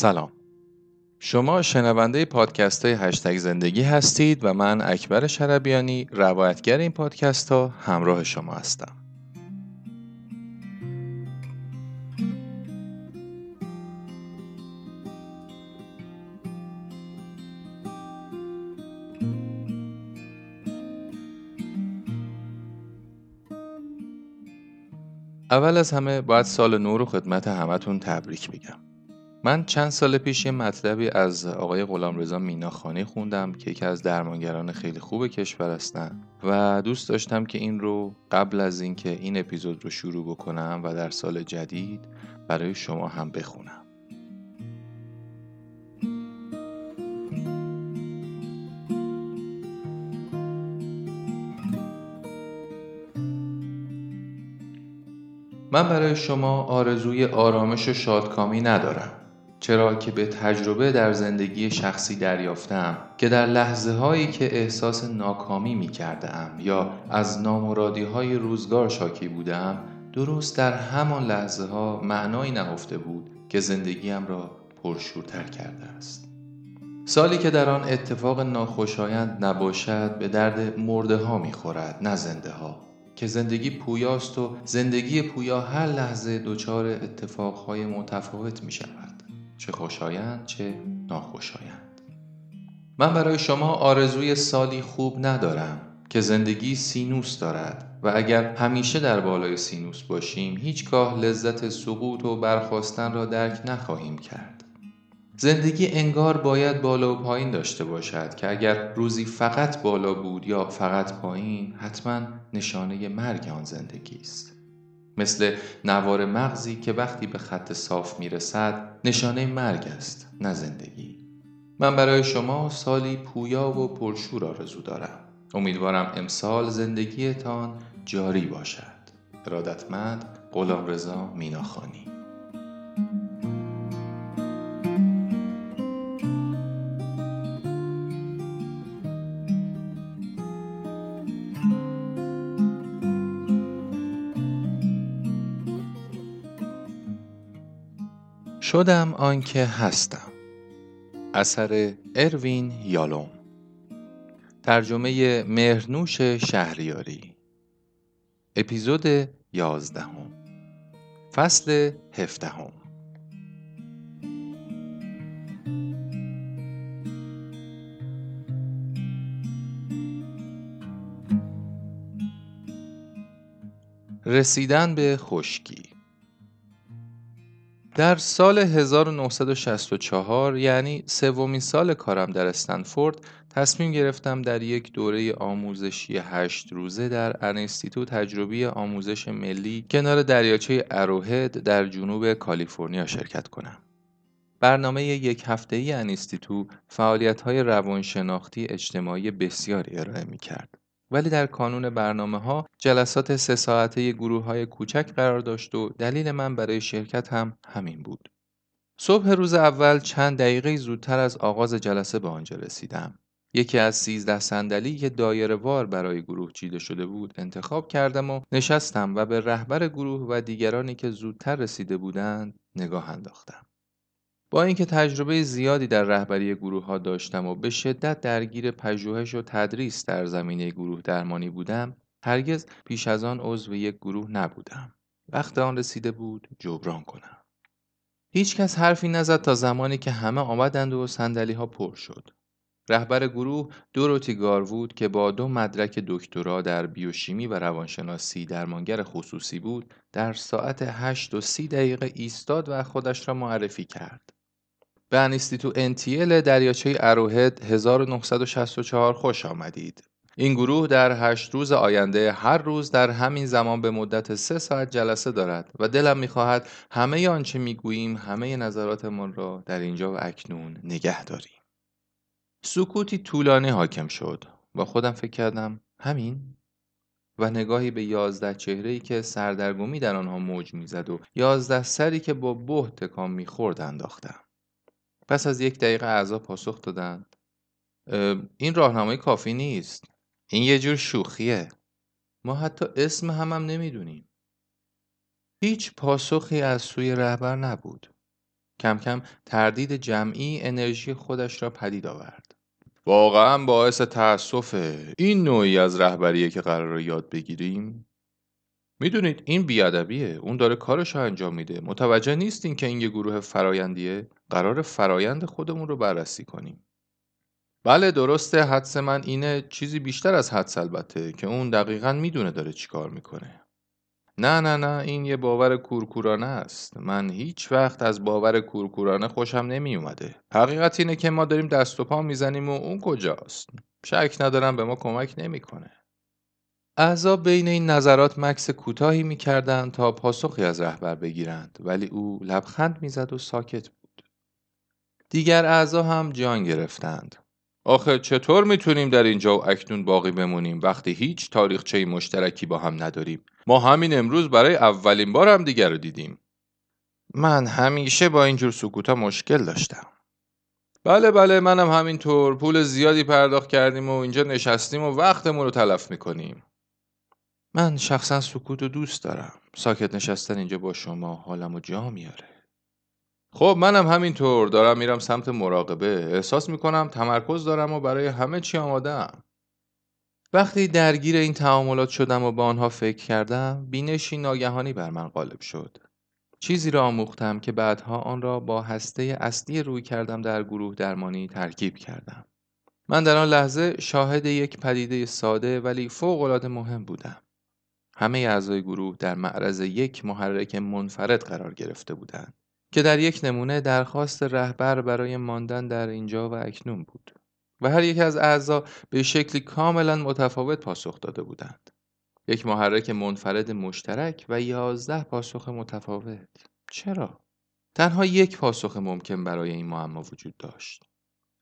سلام. شما شنونده پادکست های هشتگ زندگی هستید و من اکبر شربیانی روایتگر این پادکست ها همراه شما هستم. اول از همه باید سال نو رو خدمت همتون تبریک بگم. من چند سال پیش یه مطلبی از آقای غلامرضا میناخانی خوندم که یکی از درمانگران خیلی خوب کشور هستن و دوست داشتم که این رو قبل از اینکه این اپیزود رو شروع بکنم و در سال جدید برای شما هم بخونم. من برای شما آرزوی آرامش و شادکامی ندارم. چرا که به تجربه در زندگی شخصی دریافتم که در لحظه هایی که احساس ناکامی می کردم یا از نامرادی های روزگار شاکی بودم درست در همان لحظه ها معنایی نهفته بود که زندگیم را پرشورتر کرده است. سالی که در آن اتفاق ناخوشایند نباشد به درد مرده ها می خورد نه زنده ها که زندگی پویاست و زندگی پویا هر لحظه دچار اتفاقهای متفاوت می شود چه خوشایند چه ناخوشایند. من برای شما آرزوی سالی خوب ندارم که زندگی سینوس دارد و اگر همیشه در بالای سینوس باشیم هیچگاه لذت سقوط و برخواستن را درک نخواهیم کرد. زندگی انگار باید بالا و پایین داشته باشد که اگر روزی فقط بالا بود یا فقط پایین حتما نشانه مرگ آن زندگی است. مثل نوار مغزی که وقتی به خط صاف می‌رسد نشانه مرگ است نه زندگی. من برای شما سالی پویا و پرشور آرزو دارم. امیدوارم امسال زندگیتان جاری باشد. ارادتمند غلام رضا میناخانی. شدم آنکه هستم. اثر اروین یالوم. ترجمه مهرنوش شهریاری. اپیزود یازدهم. فصل هفدهم. رسیدن به خشکی. در سال 1964 یعنی سومین سال کارم در استنفورد تصمیم گرفتم در یک دوره آموزشی هشت روزه در انستیتو تجربی آموزش ملی کنار دریاچه اروهد در جنوب کالیفرنیا شرکت کنم. برنامه یک هفته ای انستیتو فعالیت های روانشناختی اجتماعی بسیاری ارائه می کرد. ولی در کانون برنامه ها جلسات سه ساعته گروه های کوچک قرار داشت و دلیل من برای شرکت هم همین بود. صبح روز اول چند دقیقه زودتر از آغاز جلسه به آنجا رسیدم. یکی از سیزده صندلی که دایره وار برای گروه چیده شده بود انتخاب کردم و نشستم و به رهبر گروه و دیگرانی که زودتر رسیده بودند نگاه انداختم. با اینکه تجربه زیادی در رهبری گروه ها داشتم و به شدت درگیر پژوهش و تدریس در زمینه گروه درمانی بودم هرگز پیش از آن عضو یک گروه نبودم. وقت آن رسیده بود جبران کنم. هیچکس حرفی نزد تا زمانی که همه آمدند و صندلی ها پر شد. رهبر گروه دوروتی گاروود که با دو مدرک دکترا در بیوشیمی و روانشناسی درمانگر خصوصی بود در ساعت هشت و سی دقیقه ایستاد و خودش را معرفی کرد. به انیستیتو انتیل دریاچه اروهد 1964 خوش آمدید. این گروه در هشت روز آینده هر روز در همین زمان به مدت سه ساعت جلسه دارد و دلم می‌خواهد همه آنچه می‌گوییم همه نظراتمان را در اینجا و اکنون نگه داریم. سکوتی طولانی حاکم شد و خودم فکر کردم همین و نگاهی به یازده چهره‌ای که سردرگمی در آنها موج می‌زد و یازده سری که با بهت تکان می‌خورد انداختم. پس از یک دقیقه اعضا پاسخ دادند. این راهنمای کافی نیست. این یه جور شوخیه. ما حتی اسم همم هم نمی‌دونیم. هیچ پاسخی از سوی رهبر نبود. کم کم تردید جمعی انرژی خودش را پدید آورد. واقعا باعث تأسفه. این نوعی از رهبریه که قرار یاد بگیریم. می‌دونید این بیادبیه. اون داره کارش رو انجام میده. متوجه نیستین که این یه گروه فرایندیه. قرار فرایند خودمون رو بررسی کنیم. بله درسته. حدس من اینه چیزی بیشتر از حدس البته که اون دقیقا می‌دونه داره چیکار می‌کنه. نه نه نه. این یه باور کورکورانه است. من هیچ وقت از باور کورکورانه خوشم نمی اومده حقیقت اینه که ما داریم دست و پا می‌زنیم و اون کجاست؟ شک ندارم به ما کمک نمی‌کنه. اعضا بین این نظرات مکس کوتاهی می‌کردند تا پاسخی از رهبر بگیرند ولی او لبخند می‌زد و ساکت بود. دیگر اعضا هم جان گرفتند. آخه چطور می‌تونیم در اینجا و اکنون باقی بمونیم؟ وقتی هیچ تاریخچه مشترکی با هم نداریم. ما همین امروز برای اولین بار هم دیگر رو دیدیم. من همیشه با اینجور سکوتا مشکل داشتم. بله بله منم همینطور. پول زیادی پرداخت کردیم و اینجا نشستیم و وقتمون رو تلف می‌کنیم. من شخصا سکوت رو دوست دارم. ساکت نشستن اینجا با شما حالم و جا میاره. خب منم همینطور. دارم میرم سمت مراقبه. احساس می‌کنم تمرکز دارم و برای همه چی آمادم وقتی درگیر این تعاملات شدم و با آنها فکر کردم بینشی ناگهانی بر من غالب شد. چیزی را آموختم که بعدها آن را با هسته اصلی روی کردم در گروه درمانی ترکیب کردم. من در آن لحظه شاهد یک پدیده ساده ولی فوق مهم بودم. همه اعضای گروه در معرض یک محرک منفرد قرار گرفته بودند که در یک نمونه درخواست رهبر برای ماندن در اینجا و اکنون بود و هر یک از اعضا به شکلی کاملا متفاوت پاسخ داده بودند. یک محرک منفرد مشترک و یازده پاسخ متفاوت. چرا؟ تنها یک پاسخ ممکن برای این معما وجود داشت.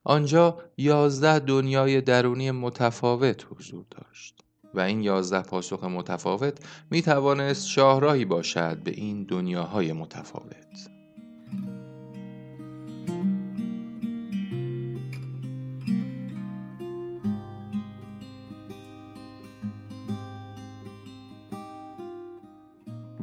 آنجا یازده دنیای درونی متفاوت حضور داشت. و این یازده پاسخ متفاوت می توانست شاهراهی باشد به این دنیاهای متفاوت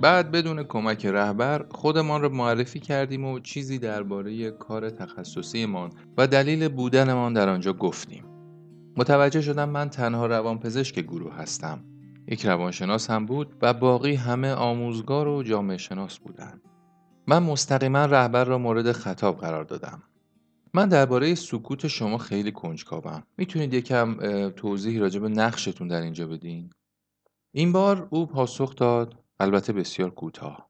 بعد بدون کمک رهبر خودمان را معرفی کردیم و چیزی درباره کار تخصصیمان و دلیل بودنمان در آنجا گفتیم. متوجه شدم من تنها روانپزشک گروه هستم. یک روانشناس هم بود و باقی همه آموزگار و جامعه شناس بودند. من مستقیما رهبر را مورد خطاب قرار دادم. من درباره سکوت شما خیلی کنجکاوم. می‌تونید یکم توضیحی راجع به نقشتون در اینجا بدین؟ این بار او پاسخ داد البته بسیار کوتاه.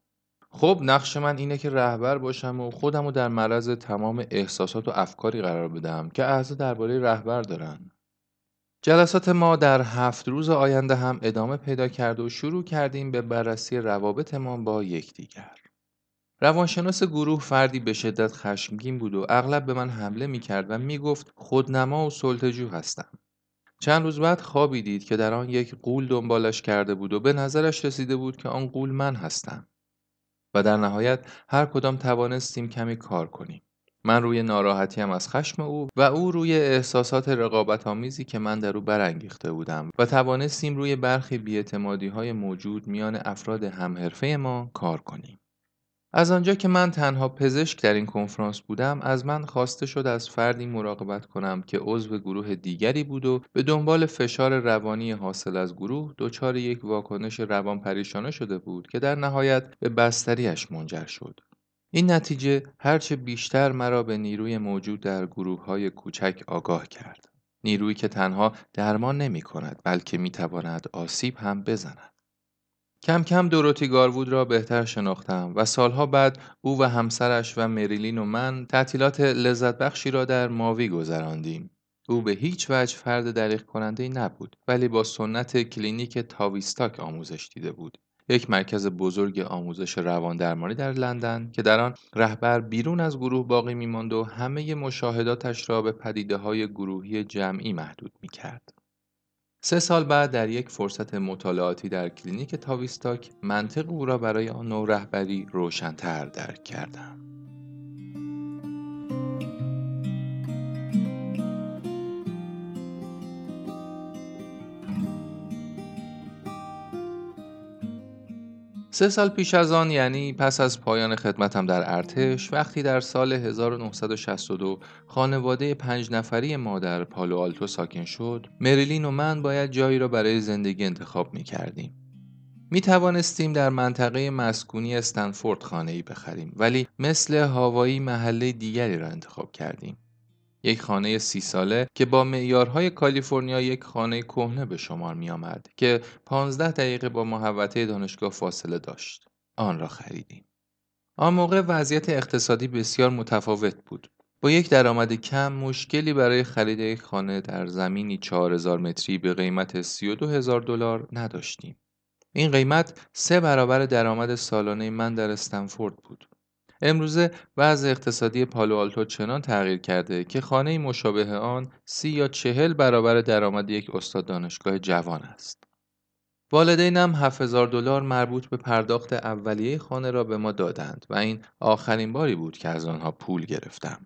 خب نقش من اینه که رهبر باشم و خودم رو در معرض تمام احساسات و افکاری قرار بدم که اعضا درباره رهبر دارن. جلسات ما در هفت روز آینده هم ادامه پیدا کرد و شروع کردیم به بررسی روابطمان با یکدیگر. روانشناس گروه فردی به شدت خشمگین بود و اغلب به من حمله می کرد و می گفت خودنما و سلطجو هستم. چند روز بعد خوابی دید که در آن یک قول دنبالش کرده بود و به نظرش رسیده بود که آن قول من هستم. و در نهایت هر کدام توانستیم کمی کار کنیم. من روی ناراحتیم از خشم او و او روی احساسات رقابت آمیزی که من در او برانگیخته بودم و توانستیم روی برخی بیاعتمادی های موجود میان افراد همحرفه ما کار کنیم. از آنجا که من تنها پزشک در این کنفرانس بودم از من خواسته شد از فردی مراقبت کنم که عضو گروه دیگری بود و به دنبال فشار روانی حاصل از گروه دچار یک واکنش روان پریشانه شده بود که در نهایت به بستریش منجر شد این نتیجه هرچه بیشتر مرا به نیروی موجود در گروه های کوچک آگاه کرد. نیرویی که تنها درمان نمی کند بلکه می تواند آسیب هم بزند. کم کم دوروتی گاروود را بهتر شناختم و سالها بعد او و همسرش و مریلین و من تعطیلات لذت بخشی را در ماوی گذراندیم. او به هیچ وجه فرد دریغ کننده نبود ولی با سنت کلینیک تاویستاک آموزش دیده بود یک مرکز بزرگ آموزش روان درمانی در لندن که در آن رهبر بیرون از گروه باقی میماند و همه مشاهداتش را به پدیده های گروهی جمعی محدود می کرد. سه سال بعد در یک فرصت مطالعاتی در کلینیک تاویستاک منطق او را برای آن نوع رهبری روشنتر درک کردم. سه سال پیش از آن یعنی پس از پایان خدمتم در ارتش وقتی در سال 1962 خانواده پنج نفری ما در پالو آلتو ساکن شد مریلین و من باید جایی را برای زندگی انتخاب می کردیم می توانستیم در منطقه مسکونی استنفورد خانه ای بخریم ولی مثل هاوایی محله دیگری را انتخاب کردیم. یک خانه سی ساله که با معیارهای کالیفرنیا یک خانه کهنه به شمار می آمد که 15 دقیقه با محوطه دانشگاه فاصله داشت. آن را خریدیم. آن موقع وضعیت اقتصادی بسیار متفاوت بود. با یک درآمد کم مشکلی برای خرید یک خانه در زمینی 4000 متری به قیمت 32000 دلار نداشتیم. این قیمت سه برابر درآمد سالانه من در استنفورد بود. امروزه وضع اقتصادی پالوآلتو چنان تغییر کرده که خانه مشابه آن سی یا چهل برابر درآمد یک استاد دانشگاه جوان است. والدینم 7000 دلار مربوط به پرداخت اولیه خانه را به ما دادند و این آخرین باری بود که از آنها پول گرفتم.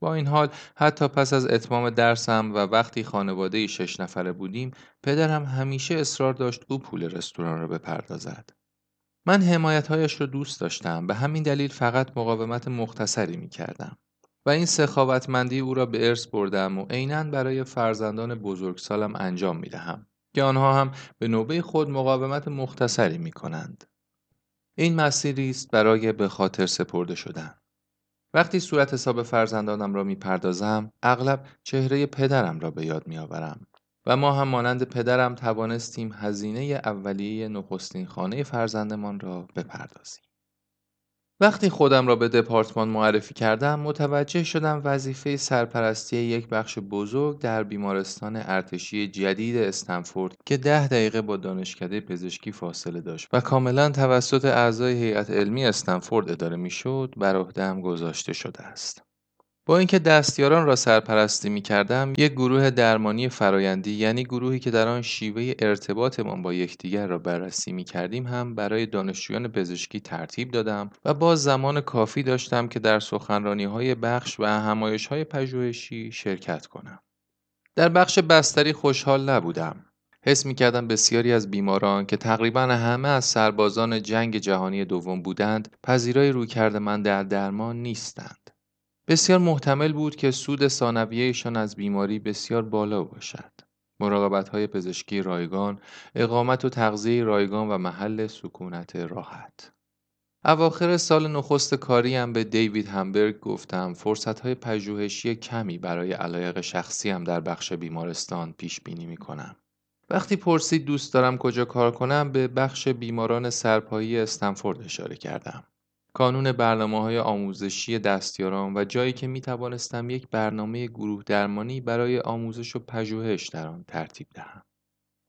با این حال حتی پس از اتمام درسم و وقتی خانواده شش نفره بودیم پدرم همیشه اصرار داشت او پول رستوران را بپردازد. من حمایتهایش را دوست داشتم به همین دلیل فقط مقاومت مختصری می کردم. و این سخاوتمندی او را به ارث بردم و عینا برای فرزندان بزرگسالم انجام می دهم که آنها هم به نوبه خود مقاومت مختصری می کنند. این مسیری است برای به خاطر سپرده شدن. وقتی صورت حساب فرزندانم را می پردازم، اغلب چهره پدرم را به یاد می آورم و ما هم مانند پدرم توانستیم هزینه اولیه نخستین خانه فرزندمان را بپردازیم. وقتی خودم را به دپارتمان معرفی کردم متوجه شدم وظیفه سرپرستی یک بخش بزرگ در بیمارستان ارتشی جدید استنفورد که ده دقیقه با دانشکده پزشکی فاصله داشت و کاملا توسط اعضای هیئت علمی استنفورد اداره می‌شد بر عهدهام گذاشته شده است. با اینکه دستیاران را سرپرستی می کردم یک گروه درمانی فرایندی یعنی گروهی که در آن شیوه ارتباطمان با یکدیگر را بررسی می کردیم هم برای دانشجویان پزشکی ترتیب دادم و باز زمان کافی داشتم که در سخنرانی های بخش و همایش های پژوهشی شرکت کنم. در بخش بستری خوشحال نبودم. حس می کردم بسیاری از بیماران که تقریبا همه از سربازان جنگ جهانی دوم بودند پذیرای رویکرد من در درمان نیستند. بسیار محتمل بود که سود ثانویهشان از بیماری بسیار بالا باشد. مراقبت های پزشکی رایگان، اقامت و تغذیه رایگان و محل سکونت راحت. اواخر سال نخست کاریم به دیوید همبرگ گفتم فرصت های پژوهشی کمی برای علایق شخصیم در بخش بیمارستان پیش بینی می کنم. وقتی پرسید دوست دارم کجا کار کنم به بخش بیماران سرپایی استنفورد اشاره کردم. کانون برنامه های آموزشی دستیاران و جایی که می توانستم یک برنامه گروه درمانی برای آموزش و پژوهش در آن ترتیب دهم.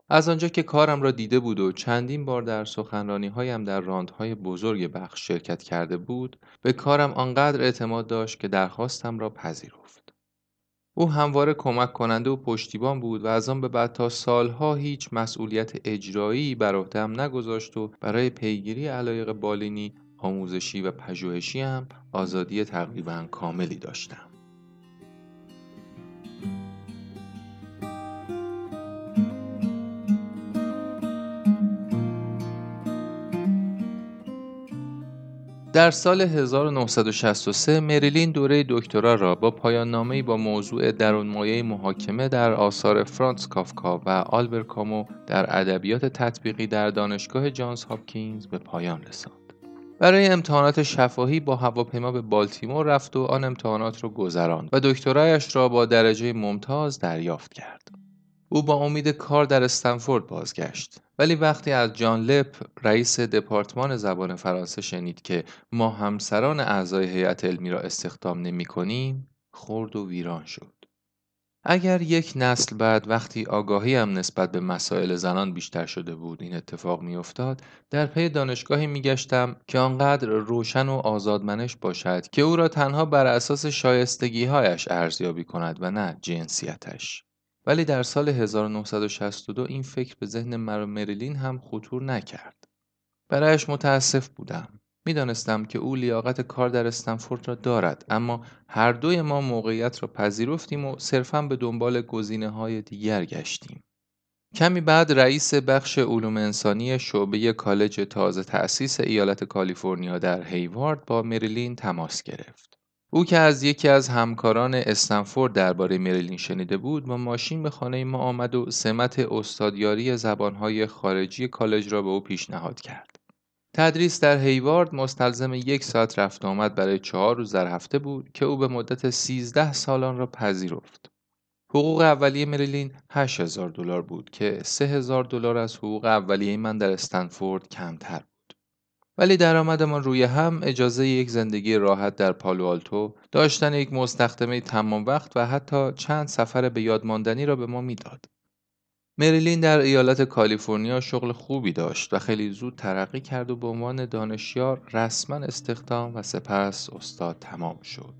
از آنجا که کارم را دیده بود و چندین بار در سخنرانی هایم در راندهای بزرگ بخش شرکت کرده بود به کارم آنقدر اعتماد داشت که درخواستم را پذیرفت. او همواره کمک کننده و پشتیبان بود و از آن به بعد تا سالها هیچ مسئولیت اجرایی بر عهدهام نگذاشت و برای پیگیری علایق بالینی آموزشی و پژوهشی هم آزادی تقریبا کاملی داشتم. در سال 1963 مریلین دوره دکترا را با پایان نامه‌ای با موضوع درون مایه محاکمه در آثار فرانس کافکا و آلبر کامو در ادبیات تطبیقی در دانشگاه جانز هاپکینز به پایان رساند. برای امتحانات شفاهی با هواپیما به بالتیمور رفت و آن امتحانات را گذراند و دکترایش را با درجه ممتاز دریافت کرد. او با امید کار در استنفورد بازگشت ولی وقتی از جان لپ رئیس دپارتمان زبان فرانسه شنید که ما همسران اعضای هیئت علمی را استخدام نمی کنیم خرد و ویران شد. اگر یک نسل بعد وقتی آگاهی هم نسبت به مسائل زنان بیشتر شده بود این اتفاق میافتاد در پی دانشگاهی میگشتم که آنقدر روشن و آزادمنش باشد که او را تنها بر اساس شایستگیهایش ارزیابی کند و نه جنسیتش. ولی در سال 1962 این فکر به ذهن مرا مریلین هم خطور نکرد. برایش متاسف بودم. می‌دانستم که او لیاقت کار در استنفورد را دارد اما هر دوی ما موقعیت را پذیرفتیم و صرفا به دنبال گزینه های دیگر گشتیم کمی بعد رئیس بخش علوم انسانی شعبه کالج تازه تأسیس ایالت کالیفرنیا در هیوارد با مریلین تماس گرفت. او که از یکی از همکاران استنفورد درباره مریلین شنیده بود با ماشین به خانه ما آمد و سمت استادیاری زبانهای خارجی کالج را به او پیشنهاد کرد. تدریس در هیوارد مستلزم یک ساعت رفت آمد برای چهار روز در هفته بود که او به مدت 13 سال آن را پذیرفت. حقوق اولیه مریلین 8000 دلار بود که 3000 دلار از حقوق اولیه من در استنفورد کمتر بود. ولی درآمدمان روی هم اجازه یک زندگی راحت در پالو آلتو، داشتن یک مستخدمه تمام وقت و حتی چند سفر به یادماندنی را به ما می‌داد. مریلین در ایالت کالیفرنیا شغل خوبی داشت و خیلی زود ترقی کرد و به عنوان دانشیار رسما استخدام و سپس استاد تمام شد.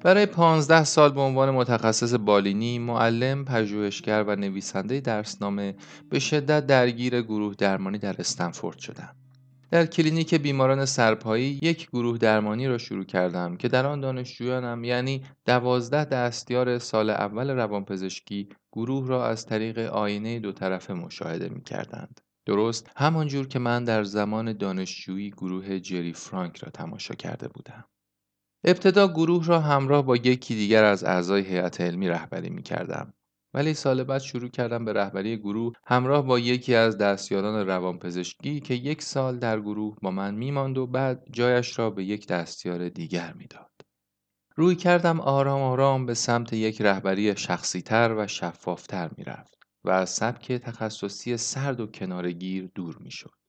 برای 15 سال به عنوان متخصص بالینی، معلم، پژوهشگر و نویسنده درسنامه به شدت درگیر گروه درمانی در استنفورد شدم. در کلینیک بیماران سرپایی یک گروه درمانی را شروع کردم که در آن دانشجویانم یعنی دوازده دستیار سال اول روانپزشکی گروه را از طریق آینه دو طرفه مشاهده می کردند. درست همانجور که من در زمان دانشجویی گروه جری فرانک را تماشا کرده بودم. ابتدا گروه را همراه با یکی دیگر از اعضای هیئت علمی رهبری می کردم. ولی سال بعد شروع کردم به رهبری گروه همراه با یکی از دستیاران روانپزشکی که یک سال در گروه با من میماند و بعد جایش را به یک دستیار دیگر می‌داد. روی کردم آرام آرام به سمت یک رهبری شخصیتر و شفافتر می‌رفت و از سبک تخصصی سرد و کنارگیر دور می‌شد.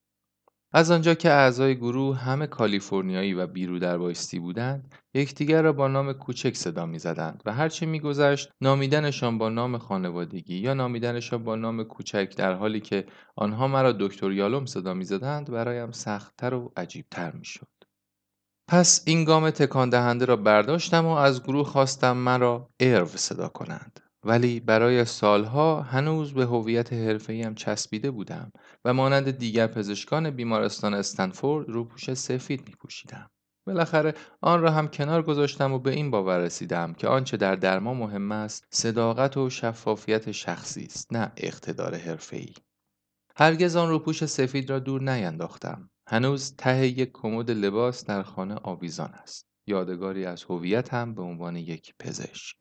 از آنجا که اعضای گروه همه کالیفرنیایی و بیرو در بایستی بودند یکدیگر را با نام کوچک صدا می‌زدند و هرچه میگذشت نامیدنشان با نام خانوادگی یا نامیدنشان با نام کوچک در حالی که آنها مرا دکتر یالوم صدا می‌زدند برایم سختتر و عجیبتر می‌شد. پس این گام تکان دهنده را برداشتم و از گروه خواستم مرا ارو صدا کنند. ولی برای سالها هنوز به هویت حرفه‌ایم چسبیده بودم و مانند دیگر پزشکان بیمارستان استنفورد روپوش سفید می پوشیدم. بالاخره آن را هم کنار گذاشتم و به این باور رسیدم که آنچه در درمان مهم است صداقت و شفافیت شخصی است نه اقتدار حرفه‌ای. هرگز آن روپوش سفید را دور نینداختم. هنوز ته یک کمد لباس در خانه آویزان است. یادگاری از هویتم به عنوان یک پزشک.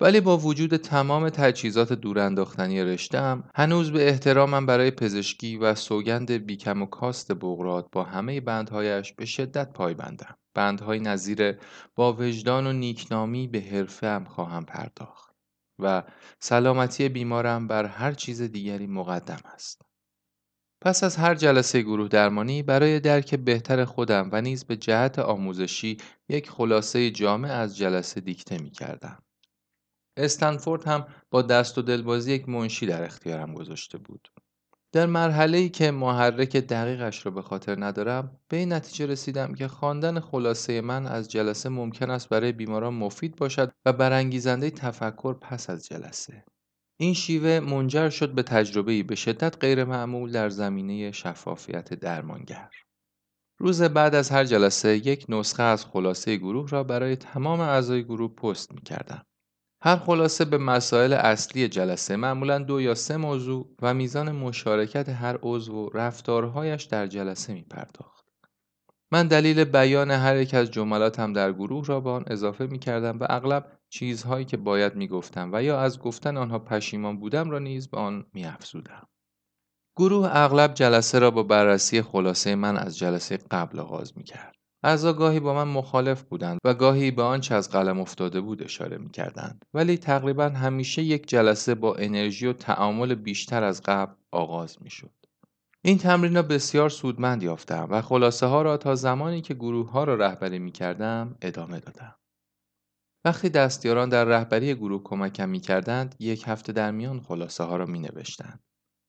ولی با وجود تمام تجهیزات دورانداختنی رشتهام هنوز به احترامم برای پزشکی و سوگند بیکم و کاست بغرات با همه بندهایش به شدت پایبندم بندهای نظیر با وجدان و نیکنامی به حرفه هم خواهم پرداخت و سلامتی بیمارم بر هر چیز دیگری مقدم است پس از هر جلسه گروه درمانی برای درک بهتر خودم و نیز به جهت آموزشی یک خلاصه جامع از جلسه دیکته می کردم. استنفورد هم با دست و دلبازی یک منشی در اختیارم گذاشته بود. در مرحله ای که محرک دقیقش را به خاطر ندارم به این نتیجه رسیدم که خواندن خلاصه من از جلسه ممکن است برای بیماران مفید باشد و برانگیزنده تفکر پس از جلسه این شیوه منجر شد به تجربه به شدت غیرمعمول در زمینه شفافیت درمانگر روز بعد از هر جلسه یک نسخه از خلاصه گروه را برای تمام اعضای گروه پست می کردم. هر خلاصه به مسائل اصلی جلسه معمولا دو یا سه موضوع و میزان مشارکت هر عضو و رفتارهایش در جلسه می پرداخت. من دلیل بیان هر یک از جملاتم در گروه را به آن اضافه می کردم و اغلب چیزهایی که باید می گفتم و یا از گفتن آنها پشیمان بودم را نیز به آن می افزودم. گروه اغلب جلسه را با بررسی خلاصه من از جلسه قبل آغاز می کرد. اعضا گاهی با من مخالف بودند و گاهی به آنچه از قلم افتاده بود اشاره می کردند. ولی تقریبا همیشه یک جلسه با انرژی و تعامل بیشتر از قبل آغاز می شد. این تمرین را بسیار سودمند یافتم و خلاصه ها را تا زمانی که گروه ها را رهبری می کردم ادامه دادم. وقتی دستیاران در رهبری گروه کمکم می کردند یک هفته در میان خلاصه ها را می نوشتند.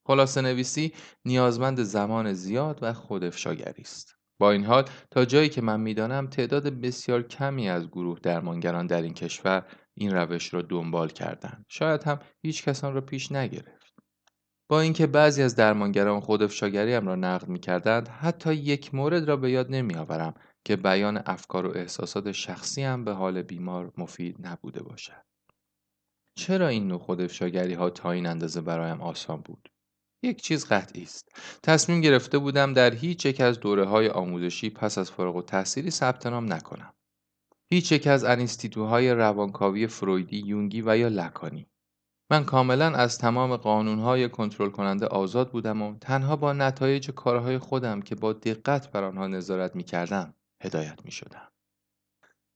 خلاصه نویسی نیازمند زمان زیاد و خودافشاگری است. با این حال تا جایی که من می‌دانم تعداد بسیار کمی از گروه درمانگران در این کشور این روش را دنبال کردند. شاید هم هیچ کسان را پیش نگرفت. با اینکه بعضی از درمانگران خودافشاگریم را نقد می‌کردند حتی یک مورد را به یاد نمیآورم که بیان افکار و احساسات شخصی هم به حال بیمار مفید نبوده باشد. چرا این نوع خودافشاگری ها تا این اندازه برایم آسان بود؟ یک چیز قطعی است تصمیم گرفته بودم در هیچ یک از دوره های آموزشی پس از فارغ التحصیلی ثبت نام نکنم هیچ یک از انیستیتوهای روانکاوی فرویدی یونگی و یا لکانی من کاملا از تمام قانونهای کنترل کننده آزاد بودم و تنها با نتایج کارهای خودم که با دقت بر آنها نظارت می کردم هدایت می شدم.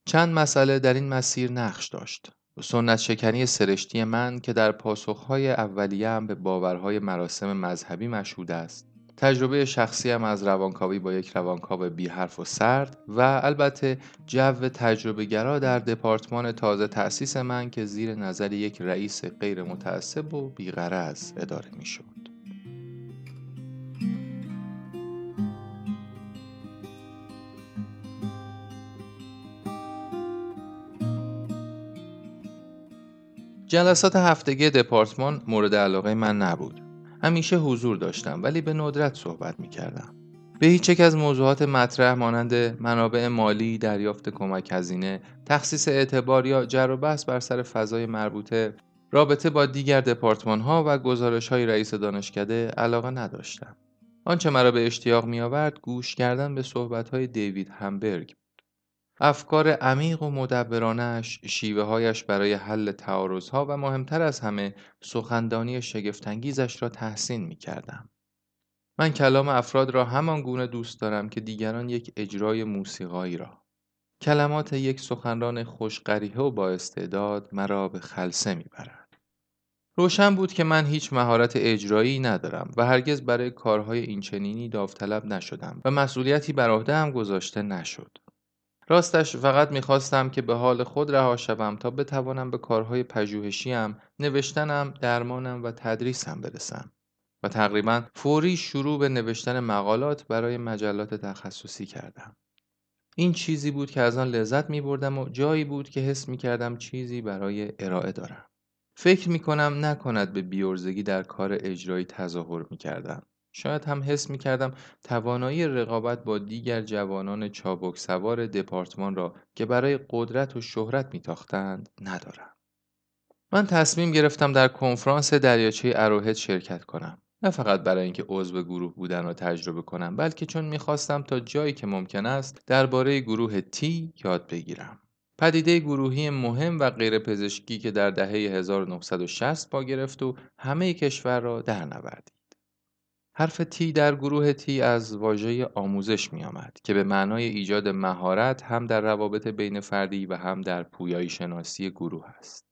چند مسئله در این مسیر نقش داشت. سنت شکنی سرشتی من که در پاسخهای اولیه‌ام به باورهای مراسم مذهبی مشهود است تجربه شخصیم از روانکاوی با یک روانکاو بی حرف و سرد و البته جو تجربه گرا در دپارتمان تازه تأسیس من که زیر نظر یک رئیس غیر متعصب و بیغرض اداره می شد. جلسات هفتگی دپارتمان مورد علاقه من نبود. همیشه حضور داشتم ولی به ندرت صحبت می کردم. به هیچ یک از موضوعات مطرح مانند منابع مالی، دریافت کمک هزینه، تخصیص اعتبار یا جر و بحث بر سر فضای مربوطه، رابطه با دیگر دپارتمان ها و گزارش های رئیس دانشکده علاقه نداشتم. آنچه مرا به اشتیاق می آورد گوش کردن به صحبت های دیوید همبرگ افکار عمیق و مدبرانش، شیوه هایش برای حل تعارضها و مهمتر از همه سخندانی شگفتانگیزش را تحسین می کردم. من کلام افراد را همان گونه دوست دارم که دیگران یک اجرای موسیقایی را. کلمات یک سخنران خوشقریه و با استعداد مرا به خلصه می‌برد. روشن بود که من هیچ مهارت اجرایی ندارم و هرگز برای کارهای اینچنینی داوطلب نشدم و مسئولیتی بر عهده هم گذاشته نشد. راستش فقط می‌خواستم که به حال خود رها شوم تا بتوانم به کارهای پژوهشیم، نوشتنم، درمانم و تدریسم برسم. و تقریبا فوری شروع به نوشتن مقالات برای مجلات تخصصی کردم. این چیزی بود که از آن لذت می بردم و جایی بود که حس می کردم چیزی برای ارائه دارم. فکر می کنم نکند به بیورزگی در کار اجرایی تظاهر می کردم. شاید هم حس می کردم توانایی رقابت با دیگر جوانان چابک سوار دپارتمان را که برای قدرت و شهرت میتاختند ندارم. من تصمیم گرفتم در کنفرانس دریاچه اروهد شرکت کنم. نه فقط برای اینکه عضو گروه بودن را تجربه کنم بلکه چون می‌خواستم تا جایی که ممکن است درباره گروه تی یاد بگیرم. پدیده گروهی مهم و غیر پزشکی که در دهه 1960 با گرفت و همه کشور را در نوردید. حرف تی در گروه تی از واژه آموزش می آمد که به معنای ایجاد مهارت هم در روابط بین فردی و هم در پویایی شناسی گروه است.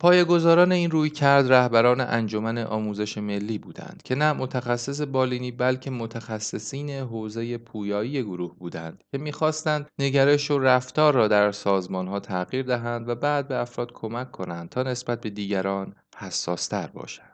پایگزاران این روی کرد رهبران انجمن آموزش ملی بودند که نه متخصص بالینی بلکه متخصصین حوزه پویایی گروه بودند که می‌خواستند نگرش و رفتار را در سازمانها تغییر دهند و بعد به افراد کمک کنند تا نسبت به دیگران حساستر باشند.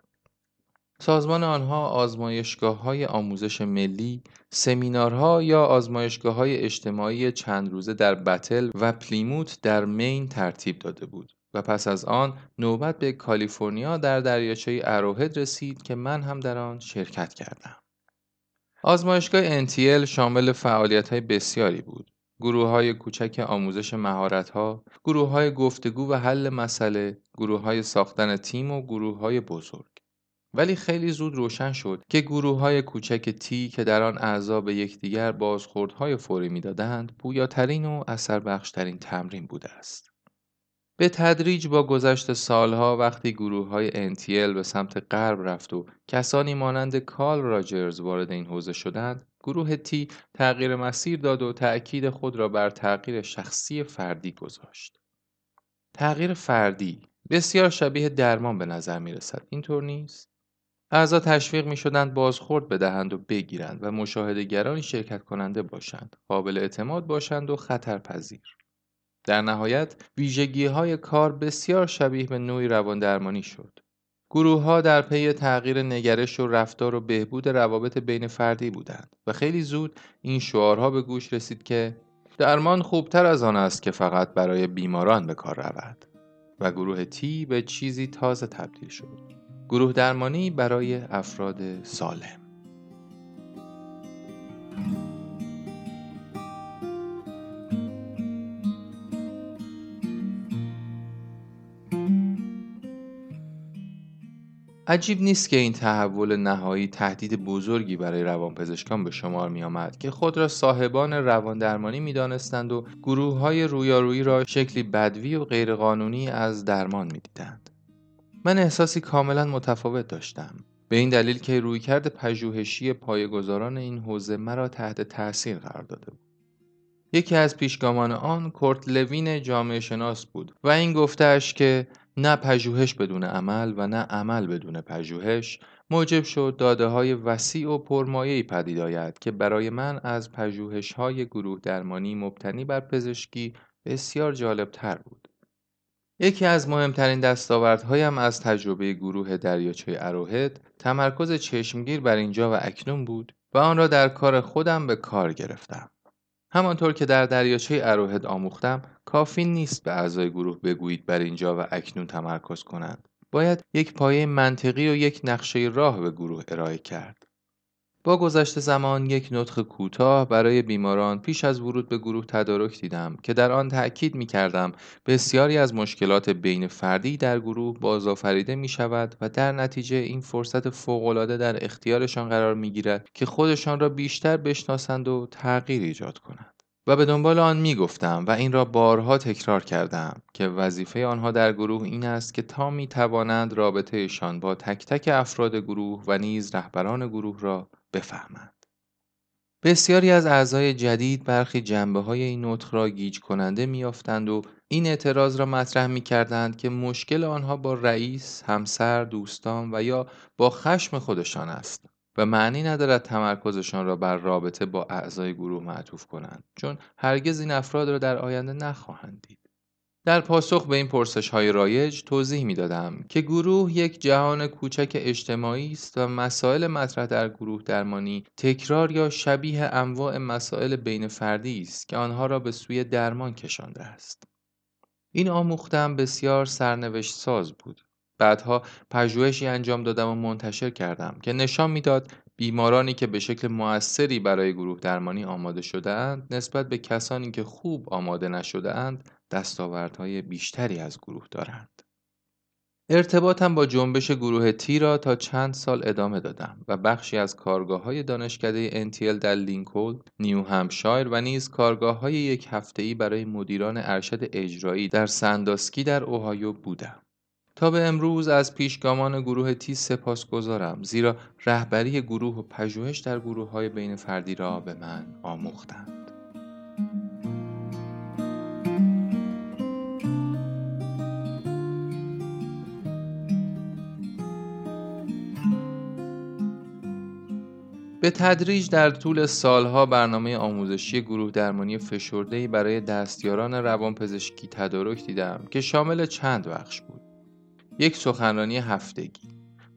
سازمان آنها آزمایشگاه های آموزش ملی، سمینارها یا آزمایشگاه های اجتماعی چند روزه در بتل و پلیموت در مین ترتیب داده بود و پس از آن نوبت به کالیفرنیا در دریاچه اروهد رسید که من هم در آن شرکت کردم. آزمایشگاه NTL شامل فعالیت های بسیاری بود. گروه های کوچک آموزش مهارت ها، گروه های گفتگو و حل مسئله، گروه های ساختن تیم و گروه های بزرگ. ولی خیلی زود روشن شد که گروه های کوچک تی که در آن اعضا به یکدیگر بازخوردهای فوری می‌دادند پویاترین و اثر بخشترین تمرین بوده است. به تدریج با گذشت سالها وقتی گروه های NTL به سمت غرب رفت و کسانی مانند کال راجرز وارد این حوزه شدند گروه تی تغییر مسیر داد و تأکید خود را بر تغییر شخصی فردی گذاشت. تغییر فردی بسیار شبیه درمان به نظر می رسد. اینطور نیست؟ اعضا تشویق می شدند بازخورد بدهند و بگیرند و مشاهدهگرانی شرکت کننده باشند، قابل اعتماد باشند و خطرپذیر. در نهایت ویژگی های کار بسیار شبیه به نوعی روان درمانی شد. گروه ها در پی تغییر نگرش و رفتار و بهبود روابط بین فردی بودند و خیلی زود این شعارها به گوش رسید که درمان خوبتر از آن است که فقط برای بیماران به کار رود و گروه تی به چیزی تازه تبدیل شد. گروه درمانی برای افراد سالم عجیب نیست که این تحول نهایی تهدید بزرگی برای روانپزشکان به شمار می آمد که خود را صاحبان روان درمانی می دانستند و گروه های رویارویی را شکلی بدوی و غیرقانونی از درمان می دیدند. من احساسی کاملا متفاوت داشتم. به این دلیل که رویکرد پژوهشی پایه‌گذاران این حوزه مرا تحت تأثیر قرار داده بود. یکی از پیشگامان آن کورت لوین جامعه شناس بود و این گفتهش که نه پژوهش بدون عمل و نه عمل بدون پژوهش موجب شد داده های وسیع و پرمایه‌ای پدید آید که برای من از پژوهش های گروه درمانی مبتنی بر پزشکی بسیار جالب تر بود. یکی از مهمترین دستاوردهایم از تجربه گروه دریاچه اروهد تمرکز چشمگیر بر اینجا و اکنون بود و آن را در کار خودم به کار گرفتم. همانطور که در دریاچه اروهد آموختم کافی نیست به اعضای گروه بگویید بر اینجا و اکنون تمرکز کنند باید یک پایه منطقی و یک نقشه راه به گروه ارائه کرد با گذشت زمان یک نطخ کوتاه برای بیماران پیش از ورود به گروه تدارک دیدم که در آن تأکید می کردم بسیاری از مشکلات بین فردی در گروه بازآفریده می شود و در نتیجه این فرصت فوقالعاده در اختیارشان قرار می گیرد که خودشان را بیشتر بشناسند و تغییر ایجاد کنند. و به دنبال آن می گفتم و این را بارها تکرار کردم که وظیفه آنها در گروه این است که تا می توانند رابطهشان با تک تک افراد گروه و نیز رهبران گروه را بفهمند. بسیاری از اعضای جدید برخی جنبه های این نطخ را گیج کننده میافتند و این اعتراض را مطرح می کردند که مشکل آنها با رئیس، همسر، دوستان و یا با خشم خودشان است. و معنی ندارد تمرکزشان را بر رابطه با اعضای گروه معطوف کنند چون هرگز این افراد را در آینده نخواهند دید در پاسخ به این پرسش های رایج توضیح می دادم که گروه یک جهان کوچک اجتماعی است و مسائل مطرح در گروه درمانی تکرار یا شبیه انواع مسائل بین فردی است که آنها را به سوی درمان کشانده است. این آموختم بسیار سرنوشت ساز بود بعدها پژوهشی انجام دادم و منتشر کردم که نشان می‌داد بیمارانی که به شکل موثری برای گروه درمانی آماده شدهاند نسبت به کسانی که خوب آماده نشدهاند دستاوردهای بیشتری از گروه دارند. ارتباطم با جنبش گروه تی را تا چند سال ادامه دادم و بخشی از کارگاه های دانشکده NTL در لینکولن، نیو همشایر و نیز کارگاه های یک هفته‌ای برای مدیران ارشد اجرایی در سنداسکی در اوهایو بودم. تا به امروز از پیشگامان گروه تی سپاس گذارم زیرا رهبری گروه و پژوهش در گروه های بین فردی را به من آموختند. به تدریج در طول سالها برنامه آموزشی گروه درمانی فشرده‌ای برای دستیاران روانپزشکی تدارک دیدم که شامل چند بخش بود. یک سخنرانی هفتگی